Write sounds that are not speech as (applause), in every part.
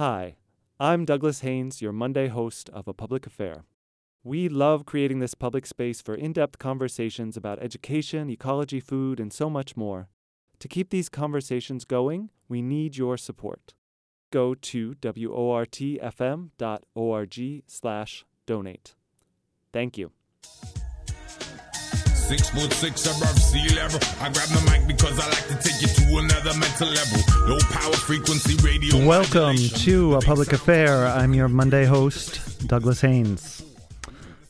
Hi, I'm Douglas Haynes, your Monday host of A Public Affair. We love creating this public space for in depth conversations about education, ecology, food, and so much more. To keep these conversations going, we need your support. Go to wortfm.org slash donate. Thank you. Six foot six above sea level. I grab the mic because I like to take you to another mental level. Low power frequency radio. Welcome to uh, A Public Affair. I'm your Monday host, Douglas Haynes.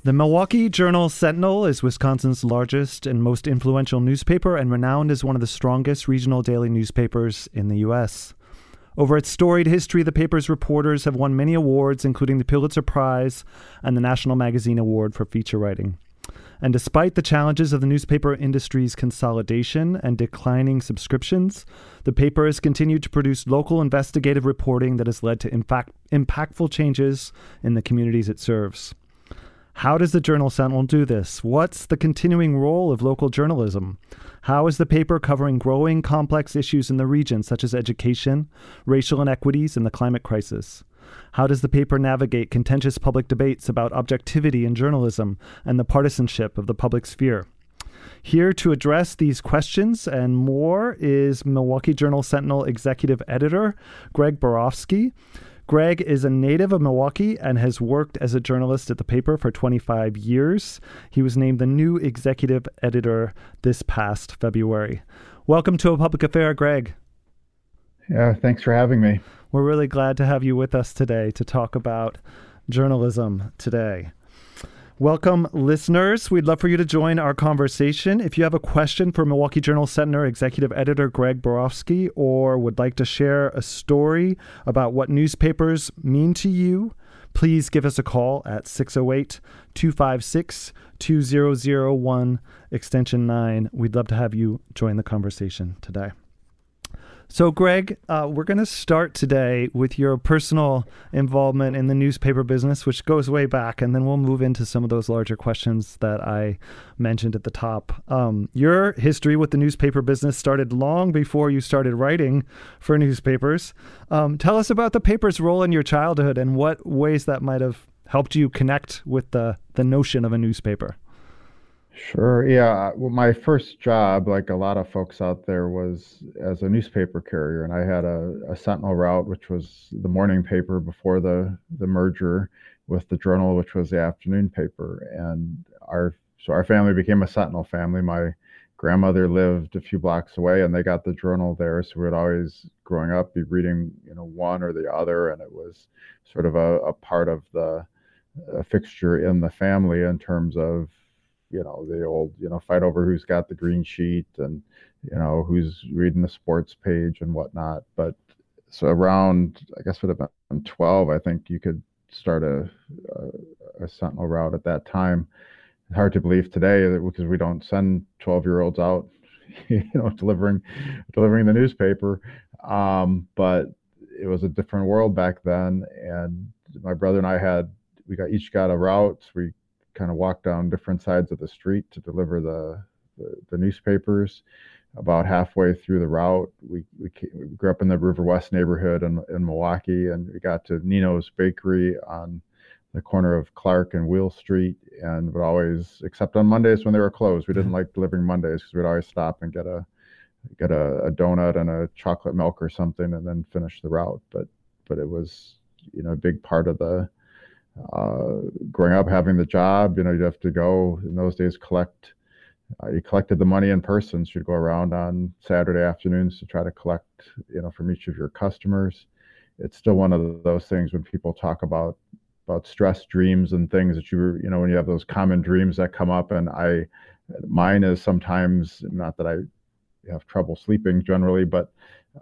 The Milwaukee Journal Sentinel is Wisconsin's largest and most influential newspaper and renowned as one of the strongest regional daily newspapers in the U.S. Over its storied history, the paper's reporters have won many awards, including the Pulitzer Prize and the National Magazine Award for feature writing. And despite the challenges of the newspaper industry's consolidation and declining subscriptions, the paper has continued to produce local investigative reporting that has led to impact, impactful changes in the communities it serves. How does the Journal Sentinel do this? What's the continuing role of local journalism? How is the paper covering growing complex issues in the region, such as education, racial inequities, and the climate crisis? How does the paper navigate contentious public debates about objectivity in journalism and the partisanship of the public sphere? Here to address these questions and more is Milwaukee Journal Sentinel executive editor Greg Borowski. Greg is a native of Milwaukee and has worked as a journalist at the paper for 25 years. He was named the new executive editor this past February. Welcome to a public affair, Greg. Yeah, thanks for having me. We're really glad to have you with us today to talk about journalism today. Welcome, listeners. We'd love for you to join our conversation. If you have a question for Milwaukee Journal Sentinel executive editor Greg Borowski or would like to share a story about what newspapers mean to you, please give us a call at 608 256 2001, extension 9. We'd love to have you join the conversation today. So, Greg, uh, we're going to start today with your personal involvement in the newspaper business, which goes way back, and then we'll move into some of those larger questions that I mentioned at the top. Um, your history with the newspaper business started long before you started writing for newspapers. Um, tell us about the paper's role in your childhood and what ways that might have helped you connect with the, the notion of a newspaper. Sure. Yeah. Uh, well, my first job, like a lot of folks out there, was as a newspaper carrier, and I had a, a Sentinel route, which was the morning paper before the the merger with the Journal, which was the afternoon paper. And our so our family became a Sentinel family. My grandmother lived a few blocks away, and they got the Journal there, so we'd always, growing up, be reading, you know, one or the other, and it was sort of a, a part of the a fixture in the family in terms of you know the old you know fight over who's got the green sheet and you know who's reading the sports page and whatnot. But so around i guess would have been 12 i think you could start a, a, a sentinel route at that time. It's hard to believe today because we don't send 12 year olds out (laughs) you know delivering delivering the newspaper. Um, but it was a different world back then. And my brother and i had we got each got a route. We kind of walk down different sides of the street to deliver the, the, the newspapers. About halfway through the route, we, we, came, we, grew up in the River West neighborhood in, in Milwaukee, and we got to Nino's Bakery on the corner of Clarke and Wheel Street, and would always, except on Mondays when they were closed, we didn't mm-hmm. like delivering Mondays because we'd always stop and get a get a, a donut and a chocolate milk or something, and then finish the route. But but it was you know a big part of the uh, growing up, having the job, you know, you'd have to go in those days collect. Uh, you collected the money in person, so you'd go around on Saturday afternoons to try to collect, you know, from each of your customers. It's still one of those things when people talk about about stress dreams and things that you, you know, when you have those common dreams that come up. And I, mine is sometimes not that I have trouble sleeping generally, but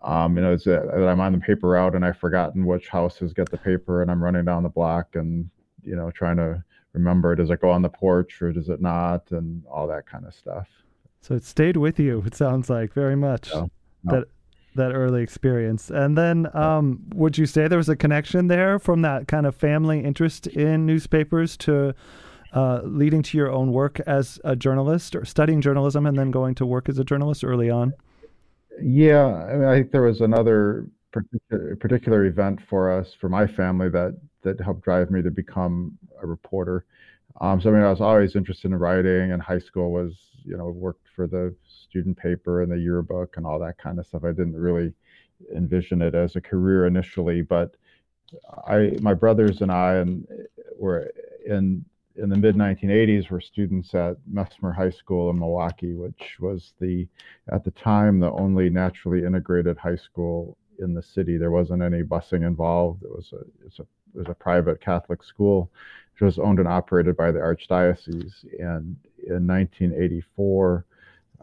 um, you know, it's that I'm on the paper route and I've forgotten which houses get the paper and I'm running down the block and, you know, trying to remember, does it go on the porch or does it not? And all that kind of stuff. So it stayed with you, it sounds like very much no, no. that, that early experience. And then, um, would you say there was a connection there from that kind of family interest in newspapers to, uh, leading to your own work as a journalist or studying journalism and then going to work as a journalist early on? Yeah, I, mean, I think there was another particular, particular event for us, for my family, that that helped drive me to become a reporter. Um, so I mean, I was always interested in writing, and high school was, you know, worked for the student paper and the yearbook and all that kind of stuff. I didn't really envision it as a career initially, but I, my brothers and I, and were in in the mid 1980s were students at Messmer High School in Milwaukee, which was the at the time the only naturally integrated high school in the city. There wasn't any busing involved. It was a it's a it was a private Catholic school, which was owned and operated by the archdiocese. And in 1984,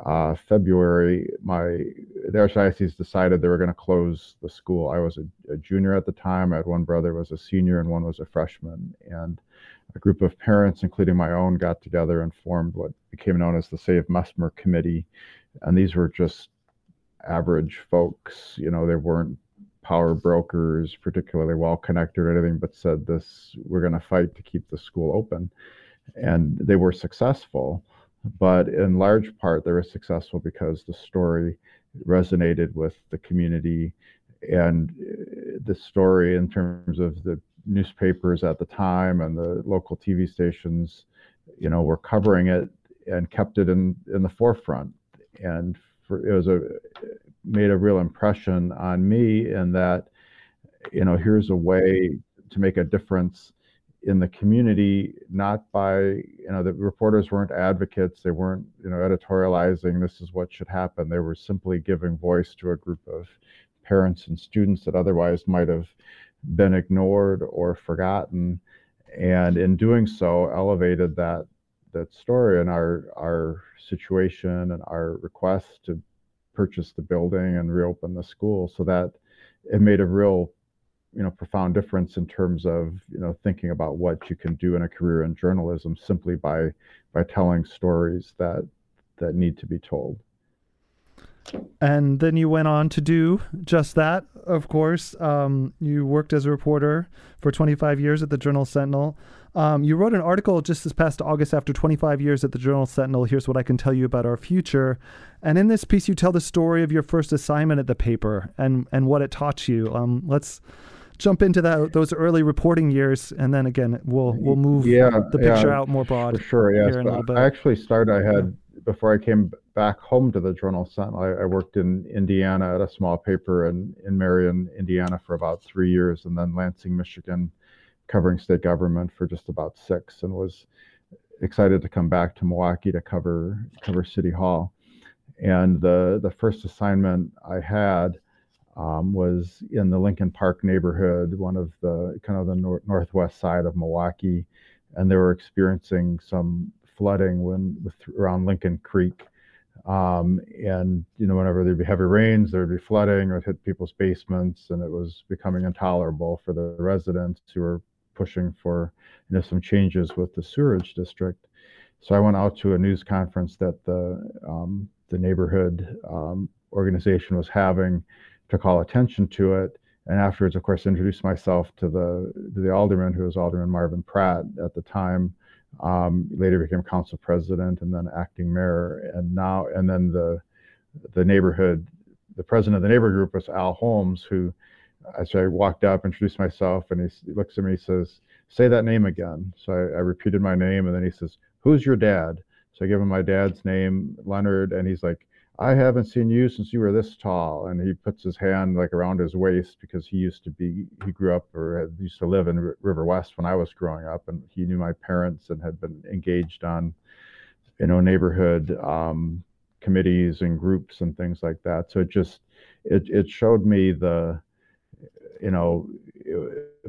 uh, February, my the archdiocese decided they were going to close the school. I was a, a, junior at the time. I had one brother was a senior and one was a freshman. And a group of parents, including my own, got together and formed what became known as the Save Messmer Committee. And these were just average folks. You know, they weren't power brokers, particularly well connected or anything, but said this: we're going to fight to keep the school open. And they were successful but in large part they were successful because the story resonated with the community and uh, the story in terms of the newspapers at the time and the local TV stations, you know, were covering it and kept it in in the forefront. And for, it was a made a real impression on me in that, you know, here's a way to make a difference in the community, not by, you know, the reporters weren't advocates. They weren't, you know, editorializing this is what should happen. They were simply giving voice to a group of parents and students that otherwise might have been ignored or forgotten. And in doing so, elevated that that story and our our situation and our request to purchase the building and reopen the school so that it made a real you know profound difference in terms of you know thinking about what you can do in a career in journalism simply by by telling stories that that need to be told and then you went on to do just that of course um, you worked as a reporter for 25 years at the journal sentinel um, you wrote an article just this past august after 25 years at the journal sentinel here's what i can tell you about our future and in this piece you tell the story of your first assignment at the paper and and what it taught you um, let's jump into that those early reporting years, and then again we'll we'll move yeah, the picture yeah, out more broad. For sure, yes. I actually started. I had before I came back home to the Journal Sentinel. I, I, worked in Indiana at a small paper in in Marion, Indiana, for about three years, and then Lansing, Michigan, covering state government for just about six, and was excited to come back to Milwaukee to cover cover City Hall. And the the first assignment I had um, was in the Lincoln Park neighborhood, one of the kind of the nor- northwest side of Milwaukee, and they were experiencing some flooding when with, around Lincoln Creek. Um, and you know, whenever there'd be heavy rains, there'd be flooding or hit people's basements, and it was becoming intolerable for the residents who were pushing for you know some changes with the sewerage district. So I went out to a news conference that the um, the neighborhood um, organization was having to call attention to it. And afterwards, of course, introduced myself to the to the alderman, who was Alderman Marvin Pratt at the time. Um, later became council president and then acting mayor. And now, and then the the neighborhood, the president of the neighborhood group was Al Holmes, who, as I walked up, introduced myself, and he looks at me, he says, "Say that name again." So I, I repeated my name, and then he says, "Who's your dad?" So I give him my dad's name, Leonard, and he's like, I haven't seen you since you were this tall. And he puts his hand like around his waist because he used to be, he grew up or used to live in R- River West when I was growing up. And he knew my parents and had been engaged on, you know, neighborhood um, committees and groups and things like that. So it just, it, it showed me the, you know,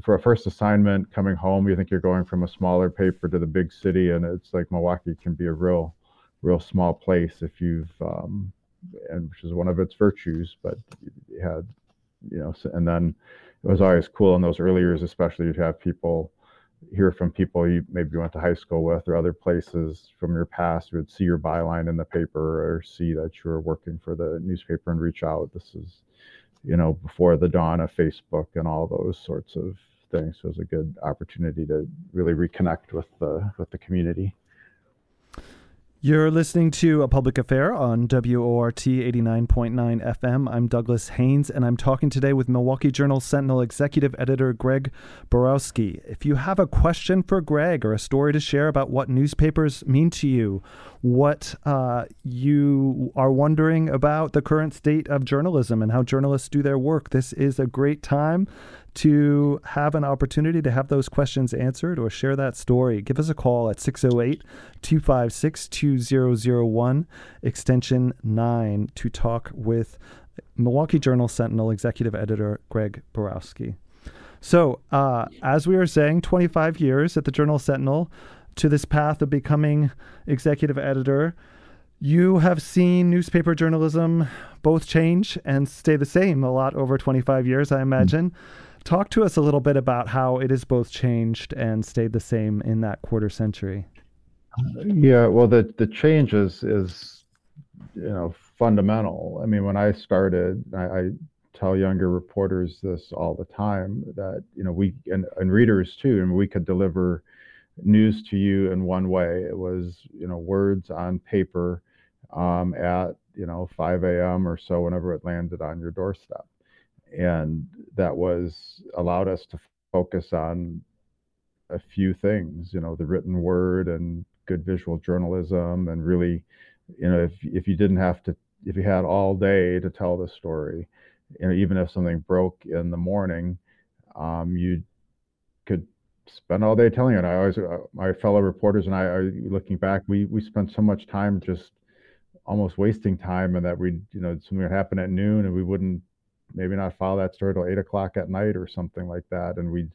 for a first assignment coming home, you think you're going from a smaller paper to the big city. And it's like Milwaukee can be a real, real small place if you've um, and which is one of its virtues. But you had, you know, and then it was always cool in those early years, especially you'd have people hear from people you maybe went to high school with or other places from your past who would see your byline in the paper or see that you were working for the newspaper and reach out. This is, you know, before the dawn of Facebook and all those sorts of things. So it was a good opportunity to really reconnect with the with the community. You're listening to A Public Affair on WORT 89.9 FM. I'm Douglas Haynes, and I'm talking today with Milwaukee Journal Sentinel Executive Editor Greg Borowski. If you have a question for Greg or a story to share about what newspapers mean to you, what uh, you are wondering about the current state of journalism and how journalists do their work, this is a great time to have an opportunity to have those questions answered or share that story, give us a call at 608 256 2001, extension 9, to talk with Milwaukee Journal Sentinel executive editor Greg Borowski. So, uh, as we were saying, 25 years at the Journal Sentinel to this path of becoming executive editor. You have seen newspaper journalism both change and stay the same a lot over 25 years, I imagine. Mm-hmm. Talk to us a little bit about how it has both changed and stayed the same in that quarter century. Yeah, well, the the change is is you know fundamental. I mean, when I started, I, I tell younger reporters this all the time that you know we and, and readers too, and we could deliver news to you in one way. It was you know words on paper um, at you know 5 a.m. or so whenever it landed on your doorstep and that was allowed us to focus on a few things you know the written word and good visual journalism and really you know if if you didn't have to if you had all day to tell the story you know even if something broke in the morning um, you could spend all day telling it. I always uh, my fellow reporters and i are looking back we we spent so much time just almost wasting time and that we you know something would happen at noon and we wouldn't maybe not file that story till eight o'clock at night or something like that, and we'd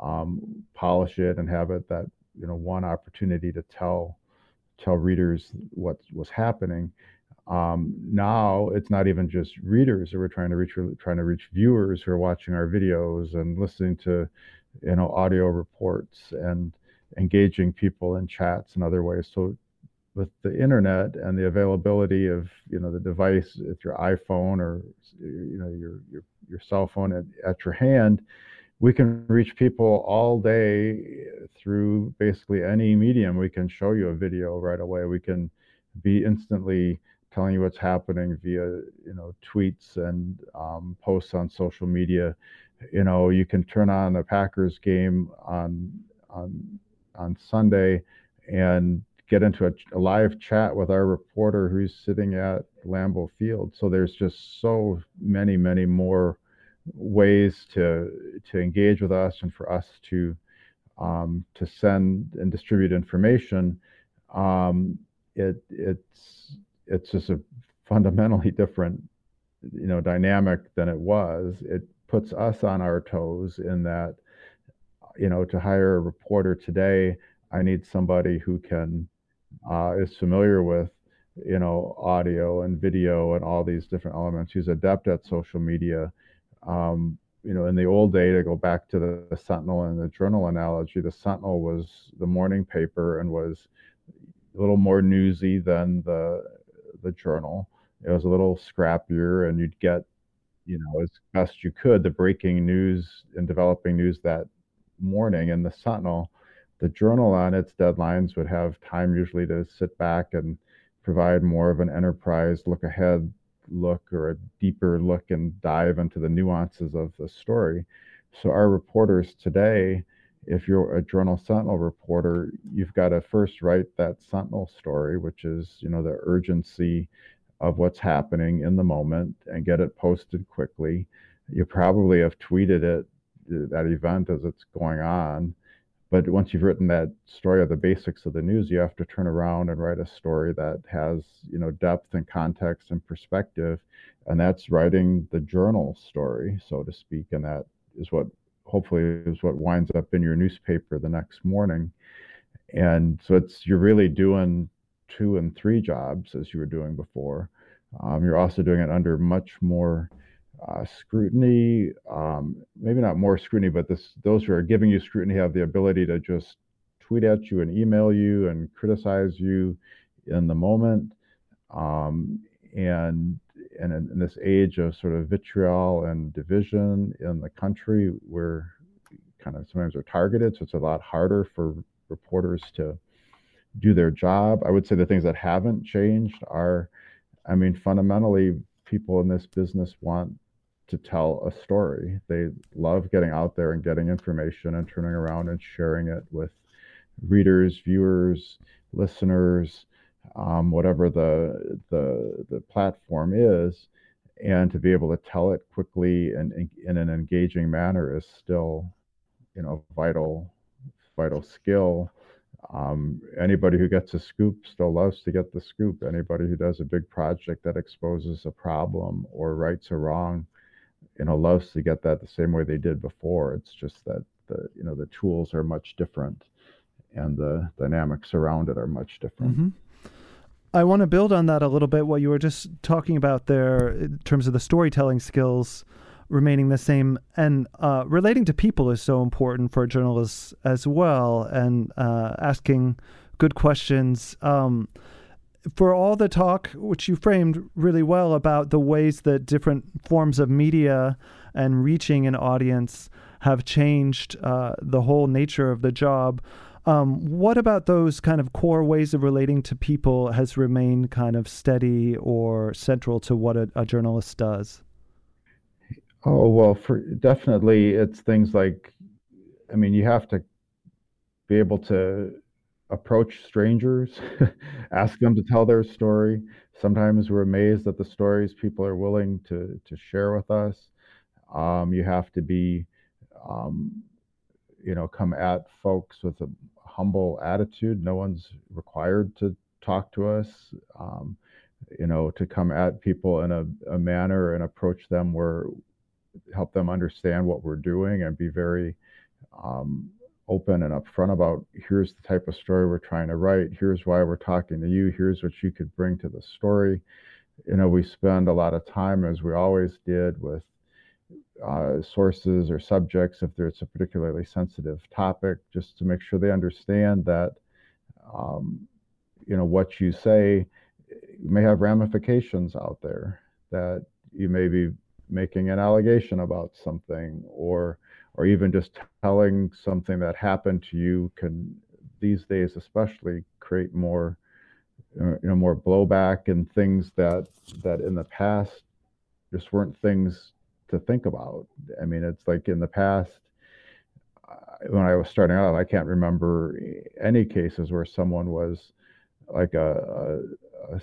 um, polish it and have it that you know one opportunity to tell tell readers what was happening. Um, now it's not even just readers that we're trying to reach, trying to reach viewers who are watching our videos and listening to you know audio reports and engaging people in chats and other ways. So with the internet and the availability of you know the device with your iphone or you know your your, your cell phone at, at your hand we can reach people all day through basically any medium. We can show you a video right away. We can be instantly telling you what's happening via you know tweets and um, posts on social media. You know you can turn on a packers game on on on sunday and get into a, a, live chat with our reporter who's sitting at Lambeau Field. So there's just so many, many more ways to to engage with us and for us to um, to send and distribute information. Um, it it's it's just a fundamentally different you know dynamic than it was. It puts us on our toes in that you know to hire a reporter today. I need somebody who can uh, is familiar with you know audio and video and all these different elements. He's adept at social media. Um, you know in the old day to go back to the, the, sentinel and the journal analogy the sentinel was the morning paper and was a little more newsy than the the journal. It was a little scrappier and you'd get you know as best you could the breaking news and developing news that morning in the sentinel the journal on its deadlines would have time usually to sit back and provide more of an enterprise look ahead look or a deeper look and dive into the nuances of the story. So our reporters today, if you're a Journal Sentinel reporter, you've got to first write that Sentinel story, which is you know the urgency of what's happening in the moment and get it posted quickly. You probably have tweeted it uh, that event as it's going on but once you've written that story of the basics of the news, you have to turn around and write a story that has, you know, depth and context and perspective. And that's writing the journal story, so to speak. And that is what hopefully is what winds up in your newspaper the next morning. And so it's you're really doing two and three jobs as you were doing before. Um, you're also doing it under much more uh, scrutiny, um, maybe not more scrutiny, but this, those who are giving you scrutiny have the ability to just tweet at you and email you and criticize you in the moment. Um, and and in, in, this age of sort of vitriol and division in the country, we're kind of sometimes are targeted, so it's a lot harder for reporters to do their job. I would say the things that haven't changed are, I mean, fundamentally, people in this business want to tell a story. They love getting out there and getting information and turning around and sharing it with readers, viewers, listeners, um, whatever the, the the platform is, and to be able to tell it quickly and in, an engaging manner is still, you know, vital vital skill. Um, anybody who gets a scoop still loves to get the scoop. Anybody who does a big project that exposes a problem or rights a wrong, you know, loves to get that the same way they did before. It's just that the you know the tools are much different, and the dynamics around it are much different. Mm-hmm. I want to build on that a little bit. What you were just talking about there, in terms of the storytelling skills remaining the same, and uh, relating to people is so important for journalists as well, and uh, asking good questions. Um, for all the talk, which you framed really well about the ways that different forms of media and reaching an audience have changed uh, the whole nature of the job. Um, what about those kind of core ways of relating to people has remained kind of steady or central to what a, a journalist does? Oh well, for definitely, it's things like, I mean, you have to be able to approach strangers, (laughs) ask them to tell their story. Sometimes we're amazed at the stories people are willing to to share with us. Um, you have to be, um, you know, come at folks with a humble attitude. No one's required to talk to us. Um, you know, to come at people in a, a manner and approach them where help them understand what we're doing and be very um, open and upfront about here's the type of story we're trying to write. Here's why we're talking to you. Here's what you could bring to the story. You know we spend a lot of time as we always did with uh, sources or subjects if there's a particularly sensitive topic just to make sure they understand that um, you know what you say may have ramifications out there that you may be making an allegation about something or or even just telling something that happened to you can these days especially create more uh, you know more blowback and things that that in the past just weren't things to think about. I mean it's like in the past when i was starting out i can't remember any cases where someone was like a, a, a,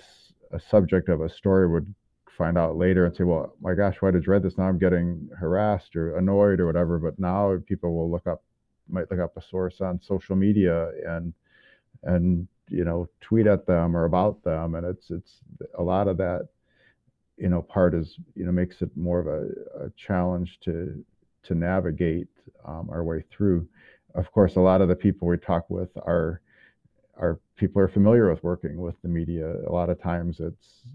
a subject of a story would find out later and say, well, my gosh, why did you read this? Now I'm getting harassed or annoyed or whatever. But now people will look up, might look up a source on social media and, and, you know, tweet at them or about them. And it's, it's a lot of that, you know, part is, you know, makes it more of a, a challenge to, to navigate um, our way through. Of course, a lot of the people we talk with are, are people are familiar with working with the media. A lot of times it's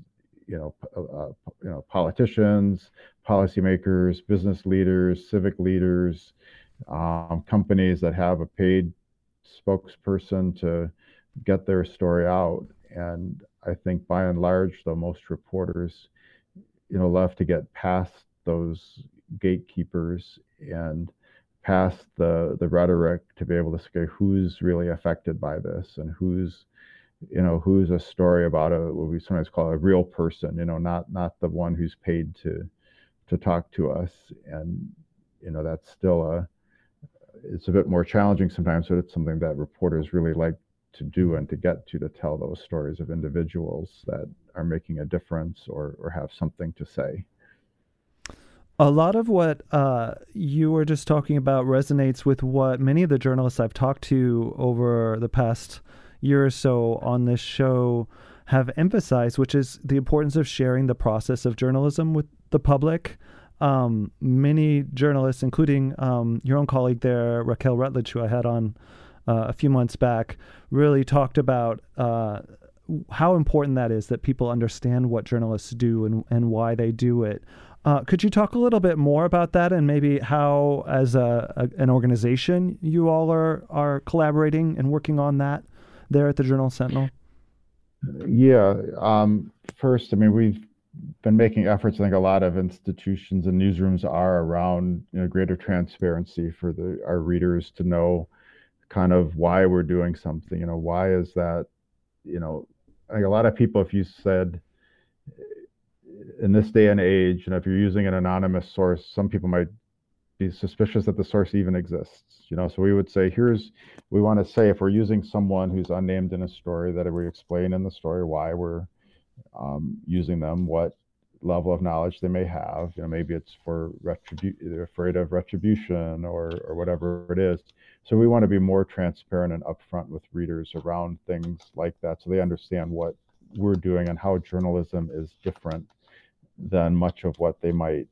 you know, uh, you know, politicians, policymakers, business leaders, civic leaders, um, companies that have a paid spokesperson to get their story out. And I think by and large, though, most reporters, you know, love to get past those gatekeepers and past the the rhetoric to be able to say who's really affected by this and who's you know who's a story about a what we sometimes call a real person you know not not the one who's paid to to talk to us. And you know that's still a it's a bit more challenging sometimes but it's something that reporters really like to do and to get to to tell those stories of individuals that are making a difference or or have something to say. A lot of what uh, you were just talking about resonates with what many of the journalists I've talked to over the past year or so on this show have emphasized, which is the importance of sharing the process of journalism with the public. Um, many journalists, including um, your own colleague there, Raquel Rutledge, who I had on uh, a few months back, really talked about uh, how important that is that people understand what journalists do and, and why they do it. Uh, could you talk a little bit more about that and maybe how, as a, a, an organization, you all are, are collaborating and working on that? There at the Journal Sentinel? Yeah. Um, first, I mean, we've been making efforts. I think a lot of institutions and newsrooms are around you know, greater transparency for the our readers to know kind of why we're doing something. You know, why is that? You know, a lot of people, if you said in this day and age, and if you're using an anonymous source, some people might be suspicious that the source even exists. You know, so we would say, here's, we want to say if we're using someone who's unnamed in a story, that we explain in the story why we're um, using them, what level of knowledge they may have. You know, maybe it's for retribution, they're afraid of retribution or or whatever it is. So we want to be more transparent and upfront with readers around things like that, so they understand what we're doing and how journalism is different than much of what they might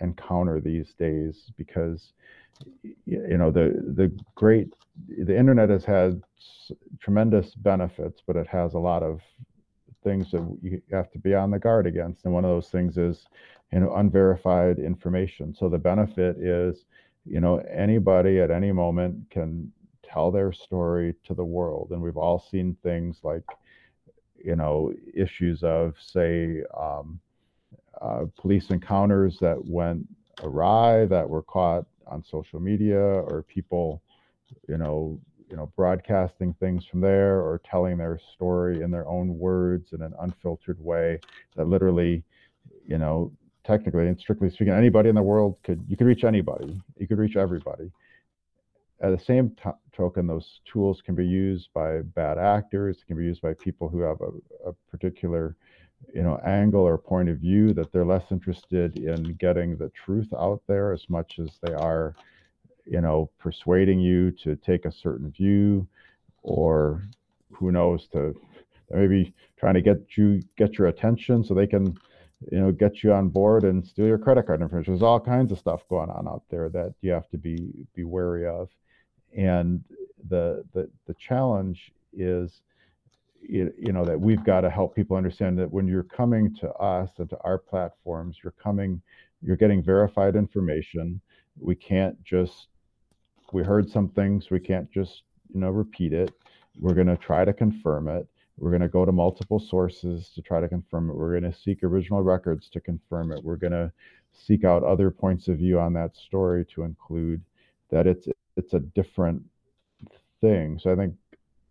encounter these days because you know the the great the internet has had tremendous benefits but it has a lot of things that you have to be on the guard against. And one of those things is you know unverified information. So the benefit is you know anybody at any moment can tell their story to the world. And we've all seen things like you know issues of say um, uh, police encounters that went awry that were caught on social media or people you know you know broadcasting things from there or telling their story in their own words in an unfiltered way that literally you know technically and strictly speaking anybody in the world could you could reach anybody. You could reach everybody. At the same t- token those tools can be used by bad actors. Can be used by people who have a, a particular you know angle or point of view that they're less interested in getting the truth out there as much as they are you know persuading you to take a certain view or who knows to maybe trying to get you get your attention so they can you know get you on board and steal your credit card information. There's all kinds of stuff going on out there that you have to be be wary of. And the the the challenge is you, know that we've got to help people understand that when you're coming to us and to our platforms you're coming you're getting verified information. We can't just we heard some things we can't just you know repeat it. We're going to try to confirm it. We're going to go to multiple sources to try to confirm it. We're going to seek original records to confirm it. We're going to seek out other points of view on that story to include that it's it's a different thing. So i think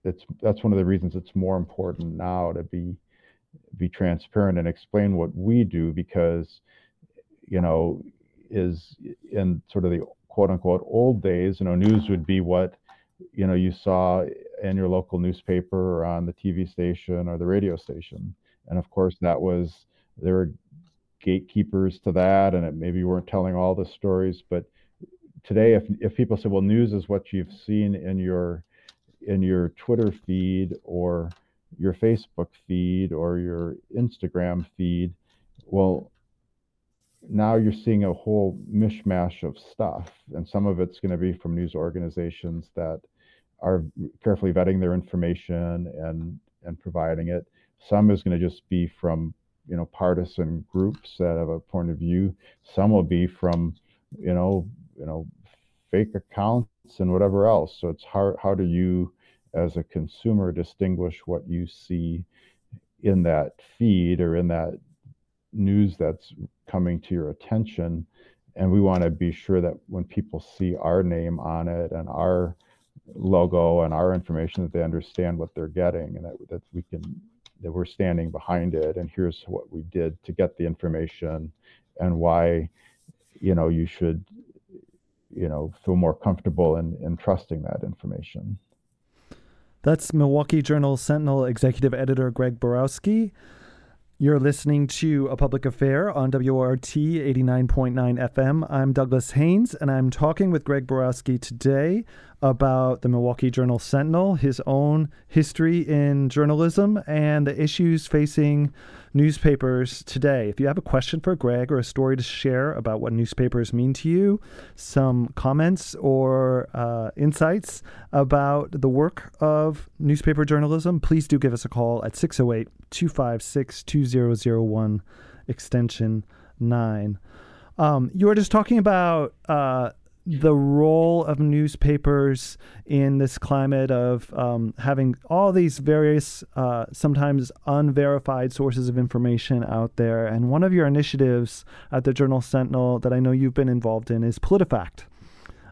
it's that's one of the reasons it's more important now to be be transparent and explain what we do because you know is in sort of the quote unquote old days you know news would be what you know you saw in your local newspaper or on the TV station or the radio station. And of course that was there were gatekeepers to that and it maybe you weren't telling all the stories but today if if people say well news is what you've seen in your in your Twitter feed or your Facebook feed or your Instagram feed, well, now you're seeing a whole mishmash of stuff. And some of it's going to be from news organizations that are carefully vetting their information and, and providing it. Some is going to just be from, you know, partisan groups that have a point of view. Some will be from, you know, you know, fake accounts and whatever else. So it's hard. How do you, as a consumer, distinguish what you see in that feed or in that news that's coming to your attention? And we want to be sure that when people see our name on it and our logo and our information, that they understand what they're getting and that, that we can that we're standing behind it and here's what we did to get the information and why you know you should you know feel more comfortable in, in trusting that information that's milwaukee journal sentinel executive editor greg borowski you're listening to A Public Affair on WRT 89.9 FM. I'm Douglas Haynes, and I'm talking with Greg Borowski today about the Milwaukee Journal Sentinel, his own history in journalism, and the issues facing newspapers today. If you have a question for Greg or a story to share about what newspapers mean to you, some comments or uh, insights about the work of newspaper journalism, please do give us a call at 608 256 2001, extension 9. Um, you were just talking about uh, the role of newspapers in this climate of um, having all these various, uh, sometimes unverified sources of information out there. And one of your initiatives at the Journal Sentinel that I know you've been involved in is PolitiFact.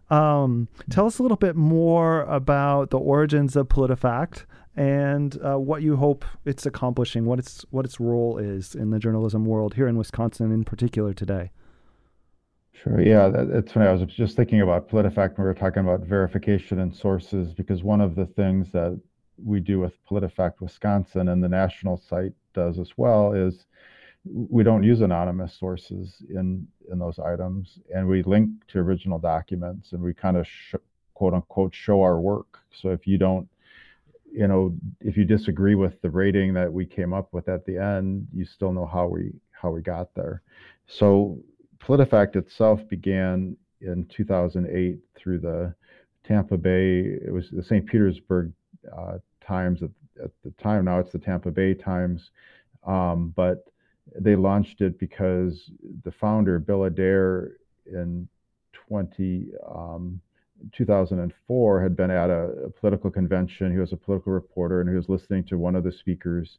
Um, tell us a little bit more about the origins of PolitiFact and uh, what you hope it's accomplishing, what its what its role is in the journalism world here in Wisconsin, in particular today. Sure. Yeah, that, it's funny. I was just thinking about PolitiFact when we were talking about verification and sources, because one of the things that we do with PolitiFact Wisconsin and the national site does as well is we don't use anonymous sources in in those items, and we link to original documents, and we kind of sh- quote unquote show our work. So if you don't, you know, if you disagree with the rating that we came up with at the end, you still know how we how we got there. So PolitiFact itself began in 2008 through the Tampa Bay. It was the St. Petersburg uh, Times at, at, the time. Now it's the Tampa Bay Times, um, but they launched it because the founder Bill Adair in 20 um, 2004 had been at a, a, political convention. He was a political reporter and he was listening to one of the speakers.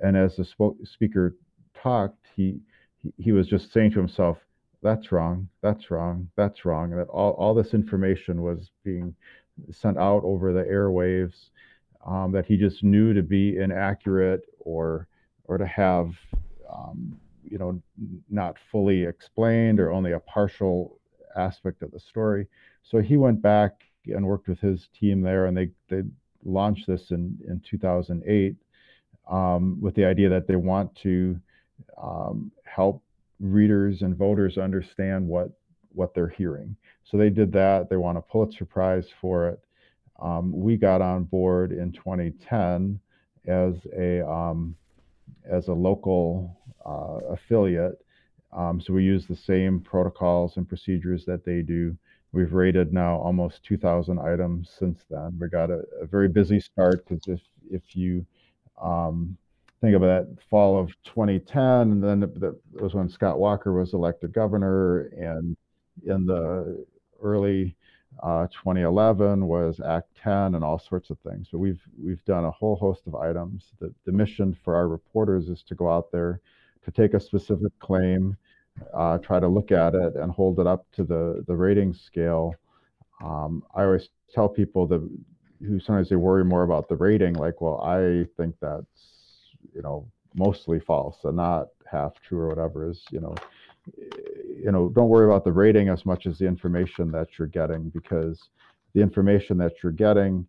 And as the sp- speaker talked, he, he was just saying to himself, "That's wrong. That's wrong. That's wrong." And that all all this information was being sent out over the airwaves um, that he just knew to be inaccurate or or to have um, you know, not fully explained or only a partial aspect of the story. So he went back and worked with his team there, and they they launched this in in 2008 um, with the idea that they want to um, help readers and voters understand what what they're hearing. So they did that. They won a Pulitzer Prize for it. Um, we got on board in 2010 as a um, as a local uh, affiliate. Um, so we use the same protocols and procedures that they do. We've rated now almost 2,000 items since then. We got a, a very busy start because if if you um, think of that fall of 2010, and then that was when Scott Walker was elected governor, and in the early uh, 2011 was Act 10 and all sorts of things. But we've we've done a whole host of items. The, the mission for our reporters is to go out there to take a specific claim, uh, try to look at it and hold it up to the the rating scale. Um, I always tell people that who sometimes they worry more about the rating, like, well, I think that's you know mostly false and not half true or whatever is you know you know don't worry about the rating as much as the information that you're getting because the information that you're getting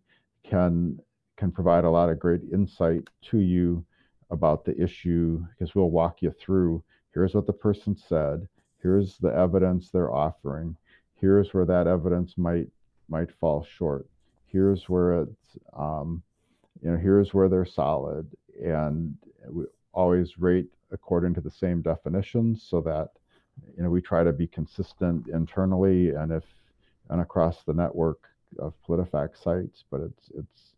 can can provide a lot of great insight to you about the issue because we'll walk you through. Here's what the person said. Here's the evidence they're offering. Here's where that evidence might might fall short. Here's where it's um, you know here's where they're solid and we always rate according to the same definitions so that you know we try to be consistent internally and if and across the network of PolitiFact sites but it's it's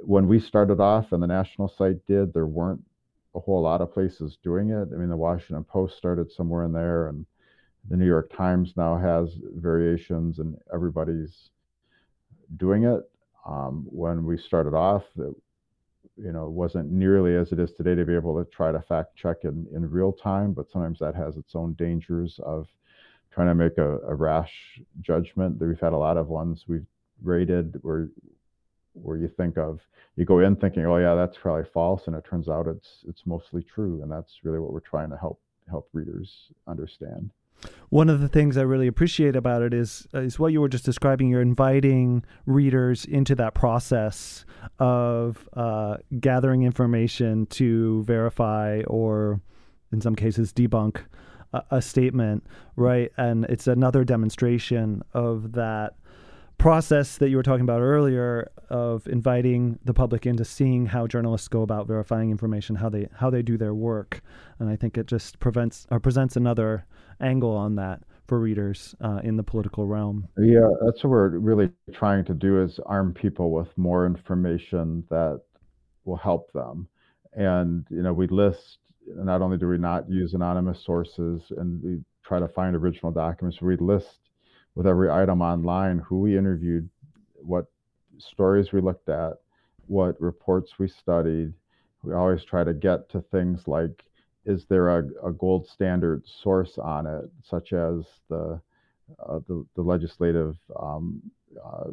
when we started off and the national site did, there weren't a whole lot of places doing it. I mean, the Washington Post started somewhere in there, and the New York Times now has variations, and everybody's doing it. Um, when we started off, it, you know, wasn't nearly as it is today to be able to try to fact check in, in real time, but sometimes that has its own dangers of trying to make a, a rash judgment. We've had a lot of ones we've rated where where you think of you go in thinking oh yeah that's probably false and it turns out it's it's mostly true and that's really what we're trying to help help readers understand one of the things I really appreciate about it is is what you were just describing. You're inviting readers into that process of uh, gathering information to verify or, in some cases, debunk a, a statement, right? And it's another demonstration of that process that you were talking about earlier of inviting the public into seeing how journalists go about verifying information, how they how they do their work, and I think it just prevents or presents another angle on that for readers uh, in the political realm. Yeah, that's what we're really trying to do is arm people with more information that will help them, and you know we list not only do we not use anonymous sources and we try to find original documents, we list with every item online who we interviewed, what stories we looked at, what reports we studied. We always try to get to things like is there a, a gold standard source on it, such as the uh, the, the legislative um, uh,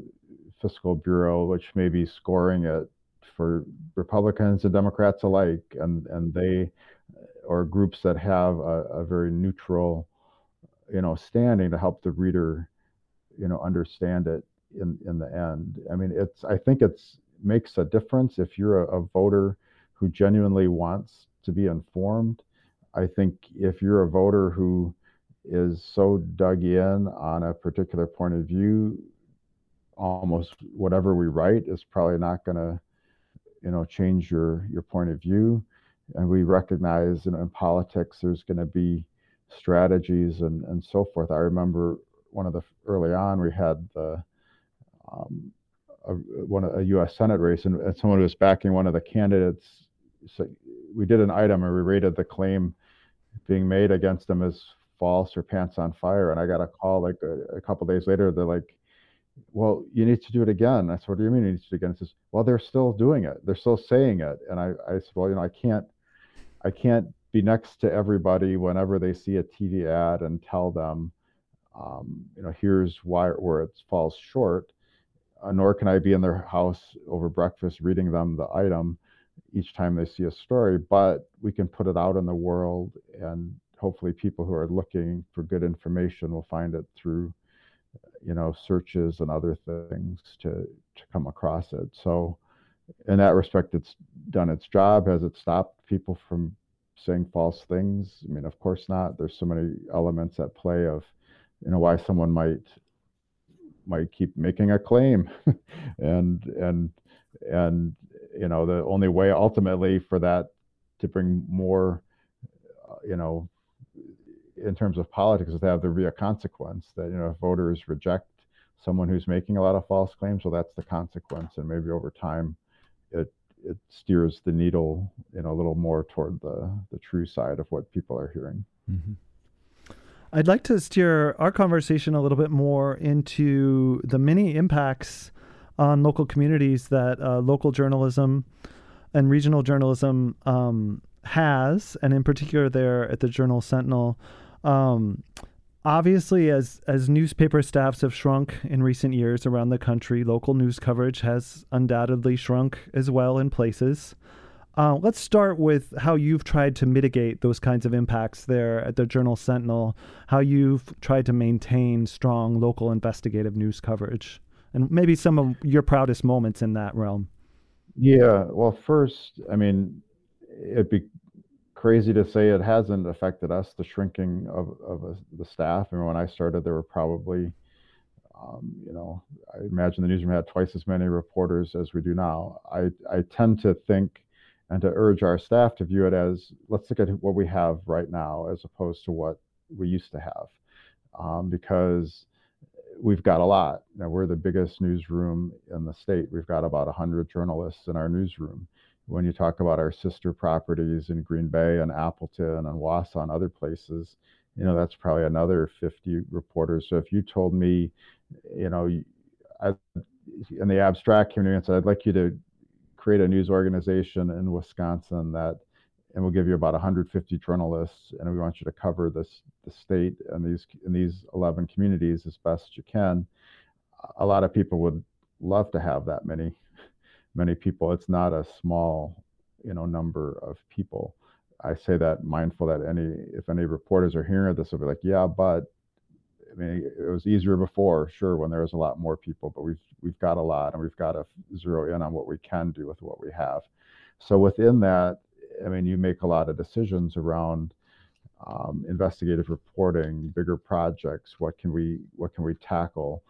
fiscal bureau, which may be scoring it for Republicans and Democrats alike, and and they or groups that have a, a very neutral, you know, standing to help the reader, you know, understand it in in the end. I mean, it's I think it's makes a difference if you're a, a voter who genuinely wants to be informed. I think if you're a voter who is so dug in on a particular point of view, almost whatever we write is probably not going to, you know, change your your point of view. And we recognize, you know, in politics, there's going to be strategies and and so forth. I remember one of the early on we had the um, a, one a U.S. Senate race, and, and someone was backing one of the candidates. We did an item and we rated the claim being made against him as false or pants on fire. And I got a call like a, a couple days later. They're like, "Well, you need to do it again." I said, "What do you mean you need to do it again?" He says, "Well, they're still doing it. They're still saying it." And I, I said, "Well, you know, I can't, I can't be next to everybody whenever they see a TV ad and tell them." Um, you know, here's why where it falls short uh, nor can I be in their house over breakfast reading them the item each time they see a story, but we can put it out in the world and hopefully people who are looking for good information will find it through you know searches and other things to to come across it. So in that respect it's done its job. Has it stopped people from saying false things? I mean of course not. There's so many elements at play of you know why someone might might keep making a claim. (laughs) And and and you know the only way ultimately for that to bring more uh, you know in terms of politics is to have there be a consequence that you know if voters reject someone who's making a lot of false claims well that's the consequence and maybe over time it it steers the needle know a little more toward the the true side of what people are hearing mm-hmm. I'd like to steer our conversation a little bit more into the many impacts on local communities that uh, local journalism and regional journalism um, has, and in particular there at the Journal Sentinel. Um, obviously, as as newspaper staffs have shrunk in recent years around the country, local news coverage has undoubtedly shrunk as well in places. Uh, let's start with how you've tried to mitigate those kinds of impacts there at the Journal Sentinel, how you've tried to maintain strong local investigative news coverage, and maybe some of your proudest moments in that realm. Yeah, well, first, I mean, it'd be crazy to say it hasn't affected us, the shrinking of, of a, the staff. I mean, when I started, there were probably, um, you know, I imagine the newsroom had twice as many reporters as we do now. I, I tend to think and to urge our staff to view it as let's look at what we have right now as opposed to what we used to have um, because we've got a lot. Now we're the biggest newsroom in the state. We've got about 100 journalists in our newsroom. When you talk about our sister properties in green bay and appleton and wausau and other places you know that's probably another 50 reporters. So if you told me you know I, in the abstract community i'd like you to create a news organization in Wisconsin that, and we'll give you about 150 journalists, and we want you to cover this the state and these in these 11 communities as best you can. A lot of people would love to have that many many people. It's not a small, you know, number of people. I say that mindful that any if any reporters are hearing this, they'll be like, yeah, but I mean, it was easier before, sure, when there was a lot more people, but we've we've got a lot, and we've got to zero in on what we can do with what we have. So within that, I mean, you make a lot of decisions around um, investigative reporting, bigger projects. What can we what can we tackle?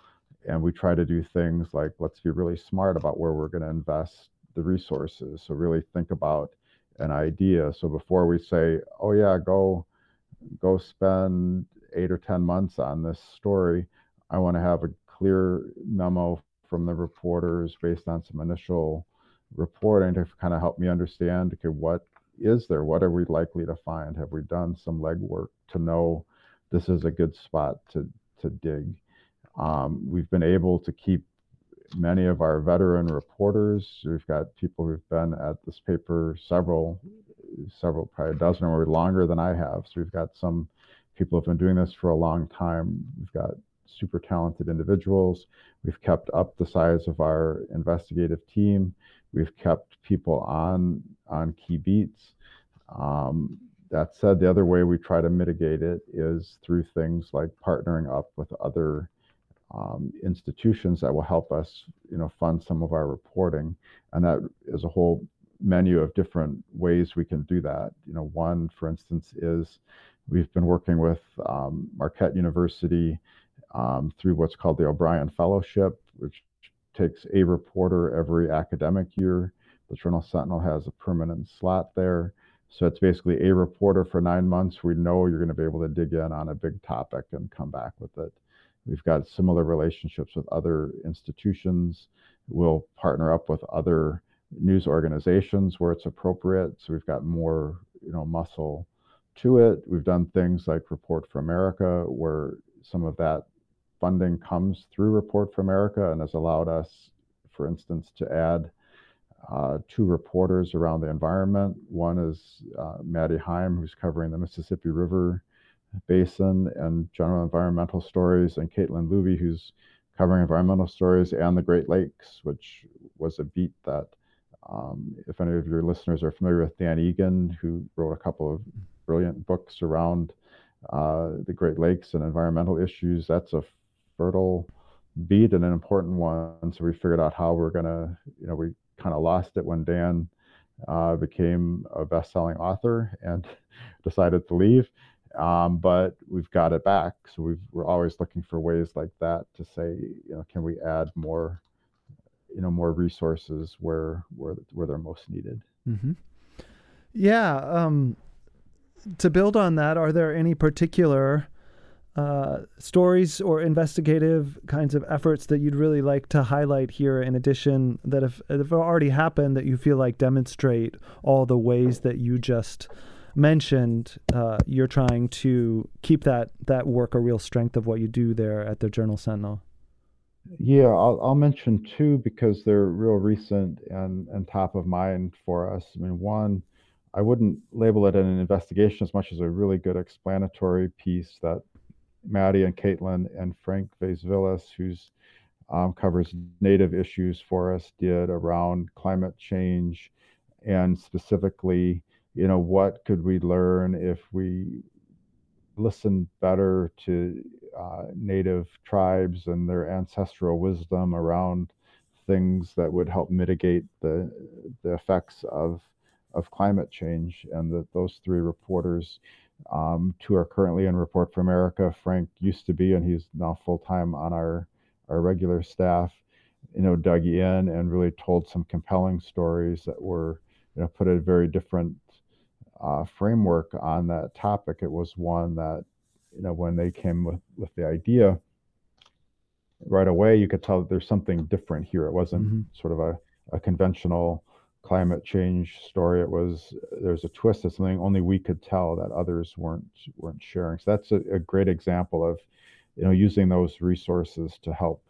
And we try to do things like let's be really smart about where we're going to invest the resources. So really think about an idea. So before we say, oh yeah, go go spend eight or 10 months on this story, I want to have a clear memo from the reporters based on some initial reporting to kind of help me understand okay, what is there? What are we likely to find? Have we done some legwork to know this is a good spot to, to dig? Um, we've been able to keep many of our veteran reporters. We've got people who've been at this paper several, several, probably a dozen or longer than I have. So we've got some people who have been doing this for a long time. We've got super talented individuals. We've kept up the size of our investigative team. We've kept people on on key beats. Um, that said, the other way we try to mitigate it is through things like partnering up with other um, institutions that will help us, you know, fund some of our reporting, and that is a whole menu of different ways we can do that. You know, one, for instance, is we've been working with um, Marquette University um, through what's called the O'Brien Fellowship, which takes a reporter every academic year. The Journal Sentinel has a permanent slot there. So it's basically a reporter for nine months. We know you're going to be able to dig in on a big topic and come back with it. We've got similar relationships with other institutions. We'll partner up with other news organizations where it's appropriate. So we've got more, you know, muscle to it. We've done things like Report for America, where some of that funding comes through Report for America and has allowed us, for instance, to add uh, two reporters around the environment. One is uh, Maddie Heim, who's covering the Mississippi River Basin and general environmental stories, and Caitlin Looby, who's covering environmental stories and the Great Lakes, which was a beat that, um, if any of your listeners are familiar with Dan Egan, who wrote a couple of brilliant books around uh, the Great Lakes and environmental issues, that's a fertile beat and an important one. So we figured out how we're gonna, you know, we kind of lost it when Dan uh, became a best-selling author and (laughs) decided to leave. Um, but we've got it back, so we are always looking for ways like that to say, you know, can we add more, you know, more resources where where where they're most needed. Mm-hmm. Yeah. Um, to build on that, are there any particular uh, stories or investigative kinds of efforts that you'd really like to highlight here in addition that have, have already happened that you feel like demonstrate all the ways that you just mentioned uh, you're trying to keep that that work a real strength of what you do there at the journal sentinel? Yeah i'll, I'll mention two because they're real recent and and top of mind for us. I mean one i wouldn't label it an investigation as much as a really good explanatory piece that Maddie and Caitlin and Frank Vaisvilas, who's um, covers native issues for us, did around climate change and specifically, you know, what could we learn if we listen better to uh, native tribes and their ancestral wisdom around things that would help mitigate the the effects of of climate change and that those three reporters um, two are currently in Report for America. Frank used to be, and he's now full time on our our regular staff. You know, dug in and really told some compelling stories that were, you know, put a very different uh, framework on that topic. It was one that, you know, when they came with with the idea, right away you could tell that there's something different here. It wasn't mm-hmm. sort of a, a conventional climate change story. It was there's a twist of something only we could tell that others weren't weren't sharing. So that's a, a great example of you know using those resources to help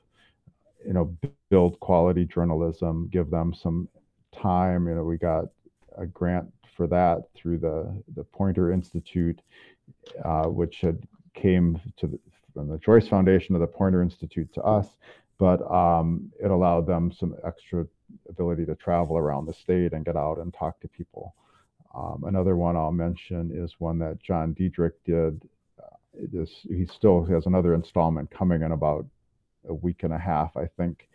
you know build quality journalism, give them some time. You know, we got a grant for that through the the Poynter Institute, uh, which had came to the, from the Joyce Foundation of the Poynter Institute to us, but um, it allowed them some extra ability to travel around the state and get out and talk to people. Um, another one I'll mention is one that John Diedrich did. Uh, this, he still has another installment coming in about a week and a half, I think,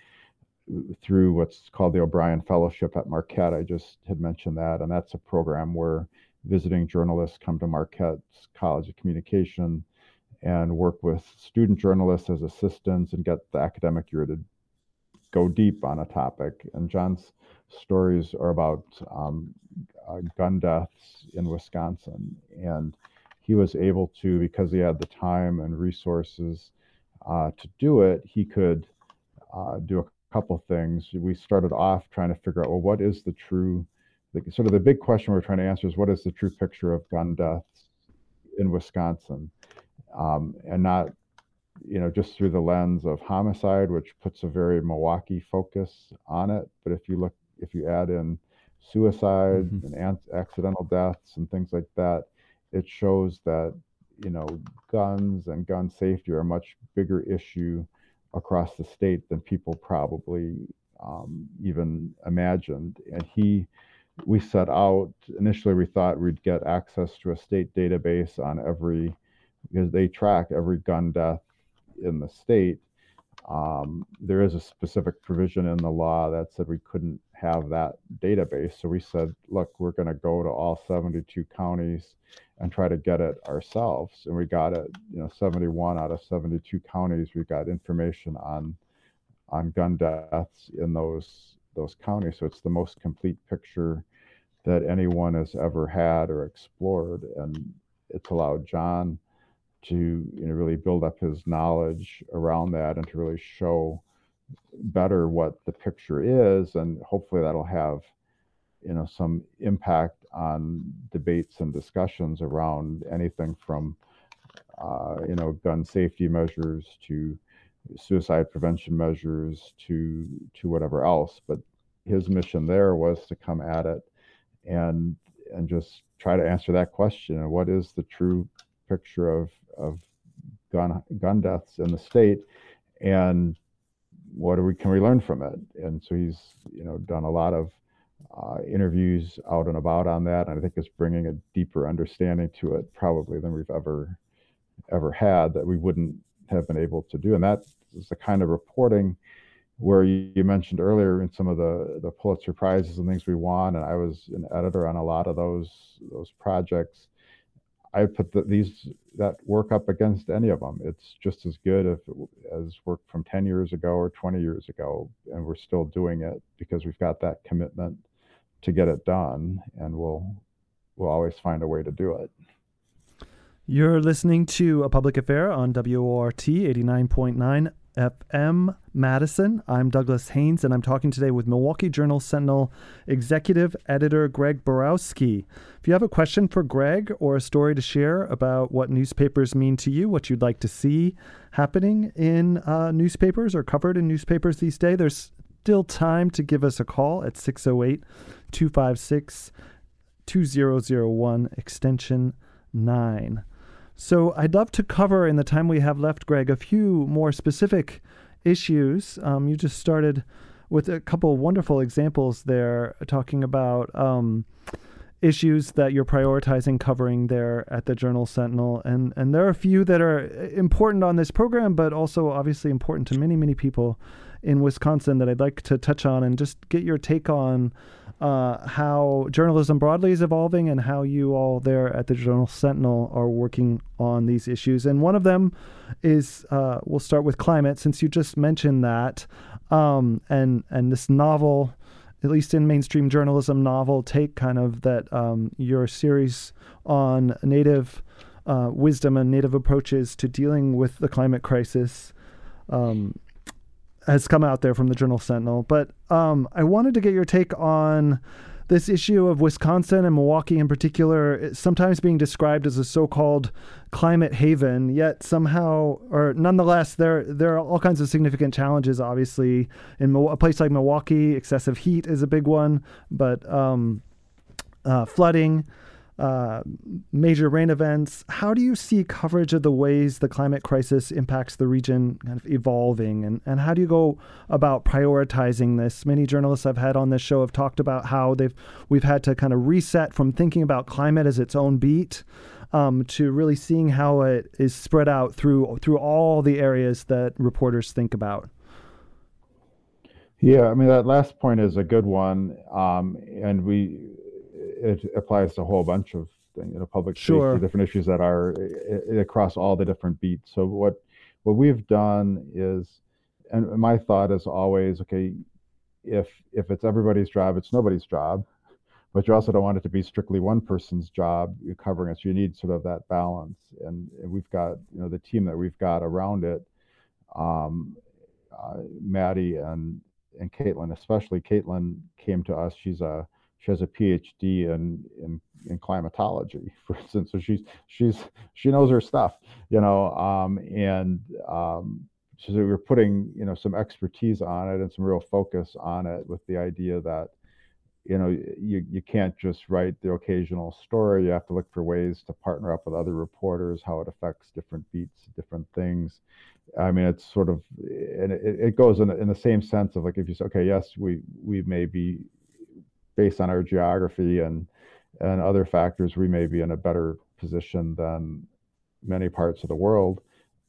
through what's called the O'Brien Fellowship at Marquette. I just had mentioned that, and that's a program where visiting journalists come to Marquette's College of Communication and work with student journalists as assistants and get the academic year to go deep on a topic. And John's stories are about um, uh, gun deaths in Wisconsin. And he was able to, because he had the time and resources uh, to do it, he could uh, do a couple things. We started off trying to figure out, well, what is the true, the, sort of the big question we're trying to answer is what is the true picture of gun deaths in Wisconsin? Um, and not you know, just through the lens of homicide, which puts a very Milwaukee focus on it. But if you look, if you add in suicide mm-hmm. and accidental deaths and things like that, it shows that you know, guns and gun safety are a much bigger issue across the state than people probably um, even imagined. And he, we set out initially, we thought we'd get access to a state database on every, because they track every gun death in the state. Um, there is a specific provision in the law that said we couldn't have that database. So we said, look, we're going to go to all 72 counties and try to get it ourselves. And we got it, you know, 71 out of 72 counties. We got information on on gun deaths in those those counties. So it's the most complete picture that anyone has ever had or explored, and it's allowed John to you know really build up his knowledge around that and to really show better what the picture is, and hopefully that'll have you know some impact on debates and discussions around anything from uh, you know gun safety measures to suicide prevention measures to to whatever else. But his mission there was to come at it and and just try to answer that question what is the true picture of of gun gun deaths in the state and what do we can we learn from it? And so he's you know done a lot of uh, interviews out and about on that and i think it's bringing a deeper understanding to it probably than we've ever ever had that we wouldn't have been able to do. And that is the kind of reporting where you, you mentioned earlier in some of the the pulitzer prizes and things we won and i was an editor on a lot of those those projects I would put the, these that work up against any of them. It's just as good if as work from 10 years ago or 20 years ago, and we're still doing it because we've got that commitment to get it done, and we'll we'll always find a way to do it. You're listening to a public affair on WORT 89.9 FM Madison. I'm Douglas Haynes, and I'm talking today with Milwaukee Journal Sentinel executive editor Greg Borowski. If you have a question for Greg or a story to share about what newspapers mean to you, what you'd like to see happening in uh, newspapers or covered in newspapers these days, there's still time to give us a call at 608 256 2001 extension 9. So I'd love to cover in the time we have left, Greg, a few more specific issues. Um, you just started with a couple of wonderful examples there, talking about um, issues that you're prioritizing covering there at the Journal Sentinel, and and there are a few that are important on this program, but also obviously important to many many people in Wisconsin that I'd like to touch on and just get your take on uh, how journalism broadly is evolving and how you all there at the Journal Sentinel are working on these issues. And one of them is uh, we'll start with climate, since you just mentioned that, um, and and this novel, at least in mainstream journalism, novel take kind of that um, your series on native uh, wisdom and native approaches to dealing with the climate crisis. Um, has come out there from the Journal Sentinel. But um, I wanted to get your take on this issue of Wisconsin and Milwaukee in particular, sometimes being described as a so-called climate haven, yet somehow, or nonetheless, there there are all kinds of significant challenges. Obviously, in a place like Milwaukee, excessive heat is a big one, but um, uh, flooding uh, major rain events. How do you see coverage of the ways the climate crisis impacts the region kind of evolving? And, and how do you go about prioritizing this? Many journalists I've had on this show have talked about how they've we've had to kind of reset from thinking about climate as its own beat um, to really seeing how it is spread out through through all the areas that reporters think about. Yeah, I mean that last point is a good one, um, and we it applies to a whole bunch of things, you know, public sure. safety, different issues that are across all the different beats. So what what we've done is, and my thought is always, okay, if if it's everybody's job, it's nobody's job, but you also don't want it to be strictly one person's job covering it. So you need sort of that balance, and, and we've got you know the team that we've got around it. Um, uh, Maddie and and Caitlin, especially Caitlin, came to us. She's a she has a PhD in, in in climatology, (laughs) for instance. So she's she's she knows her stuff, you know. Um, and um, so we're putting you know some expertise on it and some real focus on it with the idea that you know you, you can't just write the occasional story you have to look for ways to partner up with other reporters how it affects different beats different things i mean it's sort of and it, it goes in, in the same sense of like if you say okay yes we we may be based on our geography and and other factors we may be in a better position than many parts of the world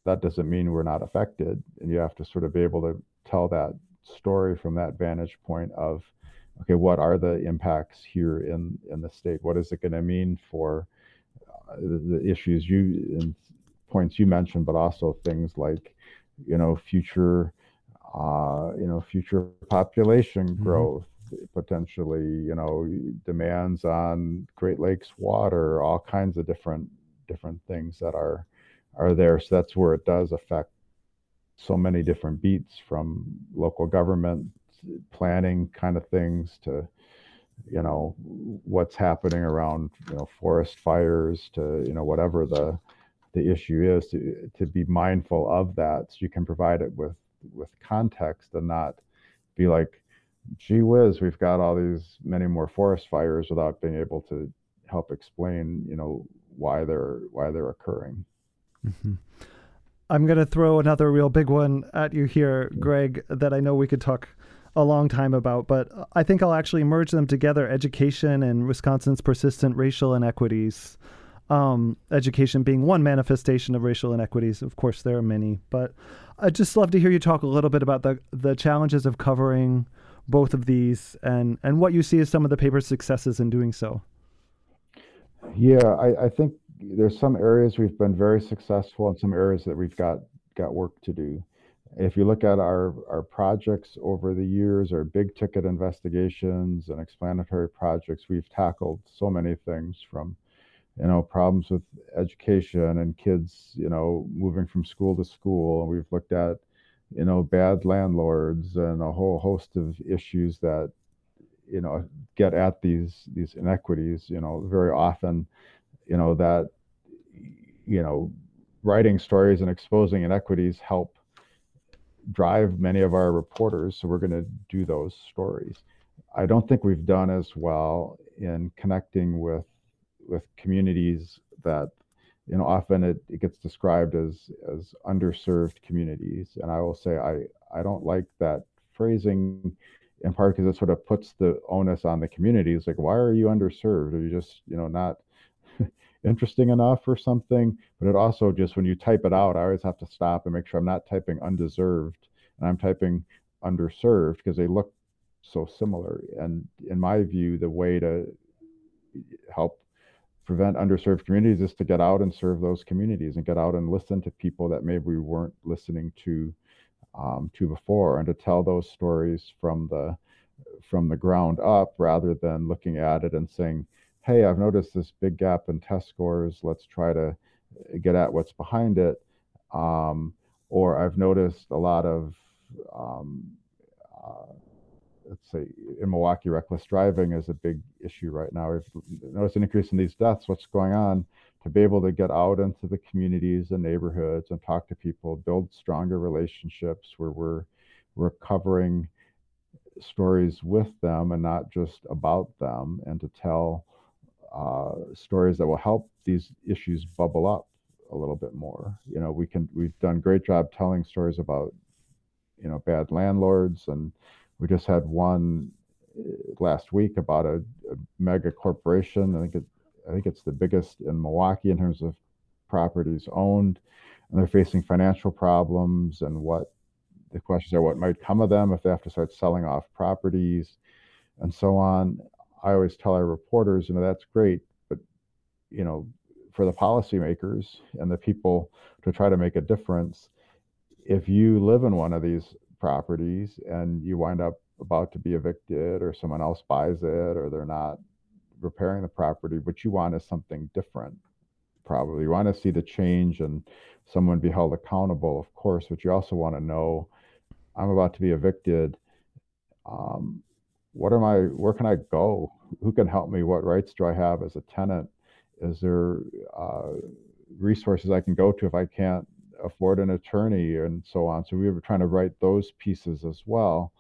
that doesn't mean we're not affected and you have to sort of be able to tell that story from that vantage point of okay, what are the impacts here in in the state? What is it going to mean for uh, the, the, issues you and points you mentioned, but also things like you know future uh, you know future population mm-hmm. Potentially you know demands on Great Lakes water, all kinds of different different things that are are there. So that's where it does affect so many different beats from local government planning kind of things to you know what's happening around you know forest fires to you know whatever the the issue is to to be mindful of that so you can provide it with with context and not be like gee whiz we've got all these many more forest fires without being able to help explain you know why they're why they're occurring mm-hmm. i'm going to throw another real big one at you here greg that i know we could talk a long time about, but I think I'll actually merge them together education and Wisconsin's persistent racial inequities. Um, education being one manifestation of racial inequities. Of course, there are many, but I'd just love to hear you talk a little bit about the, the challenges of covering both of these and, and what you see as some of the paper's successes in doing so. Yeah, I, I think there's some areas we've been very successful and some areas that we've got got work to do if you look at our, our projects over the years, our big ticket investigations and explanatory projects, we've tackled so many things from, you know, problems with education and kids, you know, moving from school to school. And we've looked at, you know, bad landlords and a whole host of issues that, you know, get at these these inequities. You know, very often, you know, that, you know, writing stories and exposing inequities help drive many of our reporters. So we're going to do those stories. I don't think we've done as well in connecting with with communities that you know often it, it gets described as as underserved communities and i will say i i don't like that phrasing in part because it sort of puts the onus on the communities like why are you underserved are you just you know not (laughs) interesting enough or something. But it also just when you type it out, I always have to stop and make sure I'm not typing undeserved and I'm typing underserved because they look so similar. And in my view, the way to help prevent underserved communities is to get out and serve those communities and get out and listen to people that maybe we weren't listening to um, to before and to tell those stories from the from the ground up rather than looking at it and saying hey, I've noticed this big gap in test scores. Let's try to uh, get at what's behind it. Um, or I've noticed a lot of, um, uh, let's say, in Milwaukee, reckless driving is a big issue right now. We've noticed an increase in these deaths. What's going on? To be able to get out into the communities and neighborhoods and talk to people, build stronger relationships where we're we're stories with them and not just about them, and to tell uh, stories that will help these issues bubble up a little bit more. You know, we can we've done great job telling stories about you know bad landlords, and we just had one uh, last week about a, a mega corporation. I think it, I think it's the biggest in Milwaukee in terms of properties owned, and they're facing financial problems and what the questions are what might come of them if they have to start selling off properties and so on. I always tell our reporters, you know, that's great, but you know, for the policymakers and the people to try to make a difference, if you live in one of these properties and you wind up about to be evicted or someone else buys it or they're not repairing the property, what you want is something different. Probably you want to see the change and someone be held accountable, of course, but you also want to know I'm about to be evicted. Um, what am I, where can I go? Who can help me? What rights do I have as a tenant? Is there uh, resources I can go to if I can't afford an attorney and so on? So we were trying to write those pieces as well.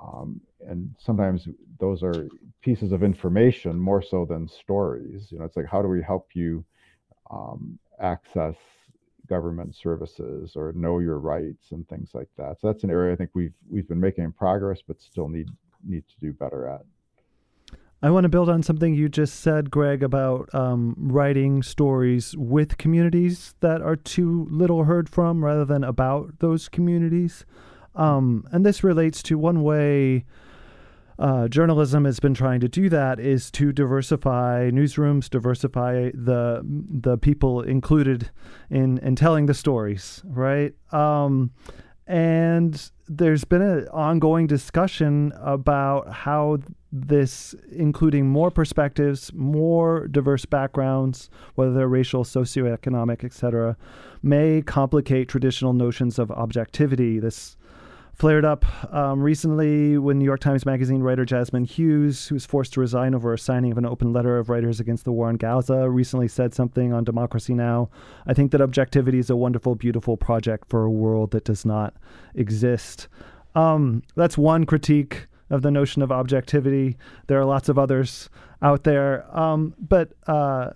Um, and sometimes those are pieces of information more so than stories. You know, it's like how do we help you um, access government services or know your rights and things like that. So that's an area I think we've we've been making progress, but still need need to do better at. I want to build on something you just said, Greg, about um, writing stories with communities that are too little heard from rather than about those communities. Um, and this relates to one way uh, journalism has been trying to do that is to diversify newsrooms, diversify the the people included in in telling the stories, right? Um, and there's been an ongoing discussion about how this, including more perspectives, more diverse backgrounds, whether they're racial, socioeconomic, etc., may complicate traditional notions of objectivity. This flared up um, recently when New York Times Magazine writer Jazmine Hughes, who was forced to resign over a signing of an open letter of writers against the war in Gaza, recently said something on Democracy Now! I think that objectivity is a wonderful, beautiful project for a world that does not exist. Um, that's one critique of the notion of objectivity. There are lots of others out there, um, but uh,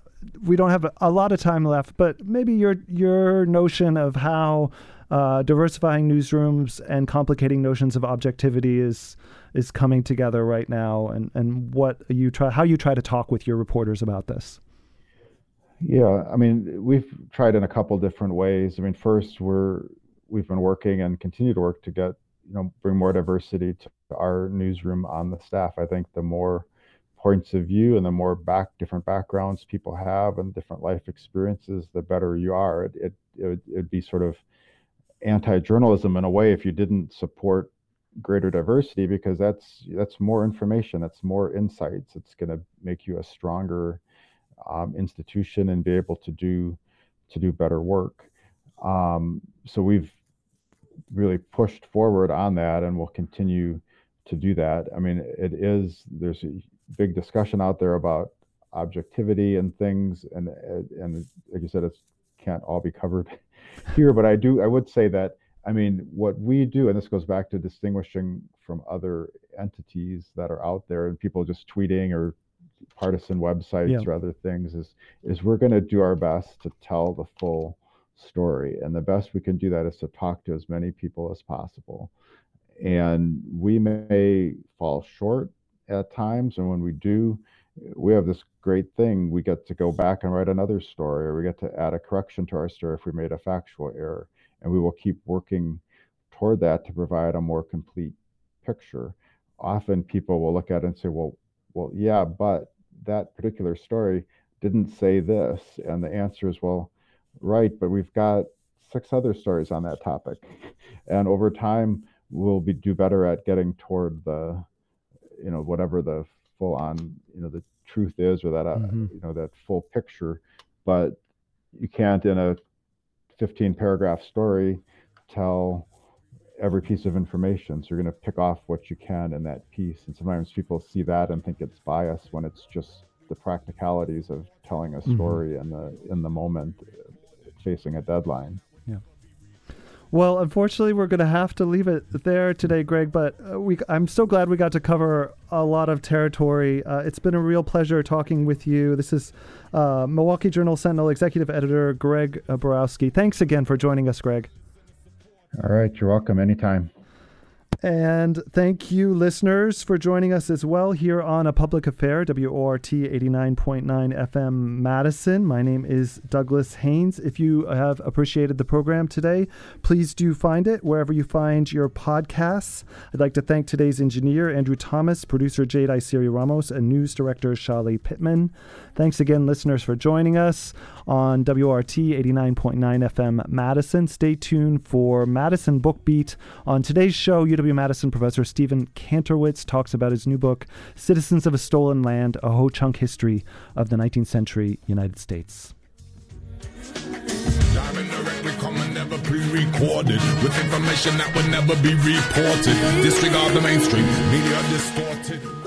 we don't have a lot of time left. But maybe your your notion of how uh, diversifying newsrooms and complicating notions of objectivity is is coming together right now, and and what you try how you try to talk with your reporters about this. Yeah, I mean, we've tried in a couple different ways. I mean, first we're we've been working and continue to work to get you know bring more diversity to our newsroom on the staff. I think the more points of view and the more back different backgrounds people have and different life experiences, the better you are. It it it would be sort of anti-journalism in a way if you didn't support greater diversity because that's that's more information that's more insights. It's going to make you a stronger um, institution and be able to do to do better work. Um, so we've really pushed forward on that and we'll continue to do that. I mean it is there's a big discussion out there about objectivity and things and and like you said it can't all be covered here, but I do I would say that I mean what we do, and this goes back to distinguishing from other entities that are out there and people just tweeting or partisan websites yeah. or other things is is we're going to do our best to tell the full story and the best we can do that is to talk to as many people as possible and we may fall short at times and when we do we have this great thing. We get to go back and write another story, or we get to add a correction to our story if we made a factual error. And we will keep working toward that to provide a more complete picture. Often people will look at it and say, well, well, yeah, but that particular story didn't say this. And the answer is, well, right, but we've got six other stories on that topic. (laughs) And over time, we'll be do better at getting toward the, you know, whatever the full on you know the truth is or that uh, mm-hmm. you know that full picture but you can't in a 15 paragraph story tell every piece of information so you're going to pick off what you can in that piece and sometimes people see that and think it's bias when it's just the practicalities of telling a mm-hmm. story mm-hmm. in the in the moment facing a deadline well, unfortunately, we're going to have to leave it there today, Greg. But uh, we, I'm so glad we got to cover a lot of territory. Uh, it's been a real pleasure talking with you. This is uh, Milwaukee Journal Sentinel executive editor Greg Borowski. Thanks again for joining us, Greg. All right, you're welcome anytime. And thank you, listeners, for joining us as well here on A Public Affair, WORT 89.9 FM Madison. My name is Douglas Haynes. If you have appreciated the program today, please do find it wherever you find your podcasts. I'd like to thank today's engineer, Andrew Thomas, producer Jade Isiri Ramos, and news director Shali Pittman. Thanks again, listeners, for joining us on WORT 89.9 FM Madison. Stay tuned for Madison Book Beat. On today's show, UW Madison professor Stephen Kantrowitz talks about his new book, Citizens of a Stolen Land A Ho Chunk History of the 19th Century United States never pre-recorded with information that would never be reported. Disregard the mainstream, media distorted.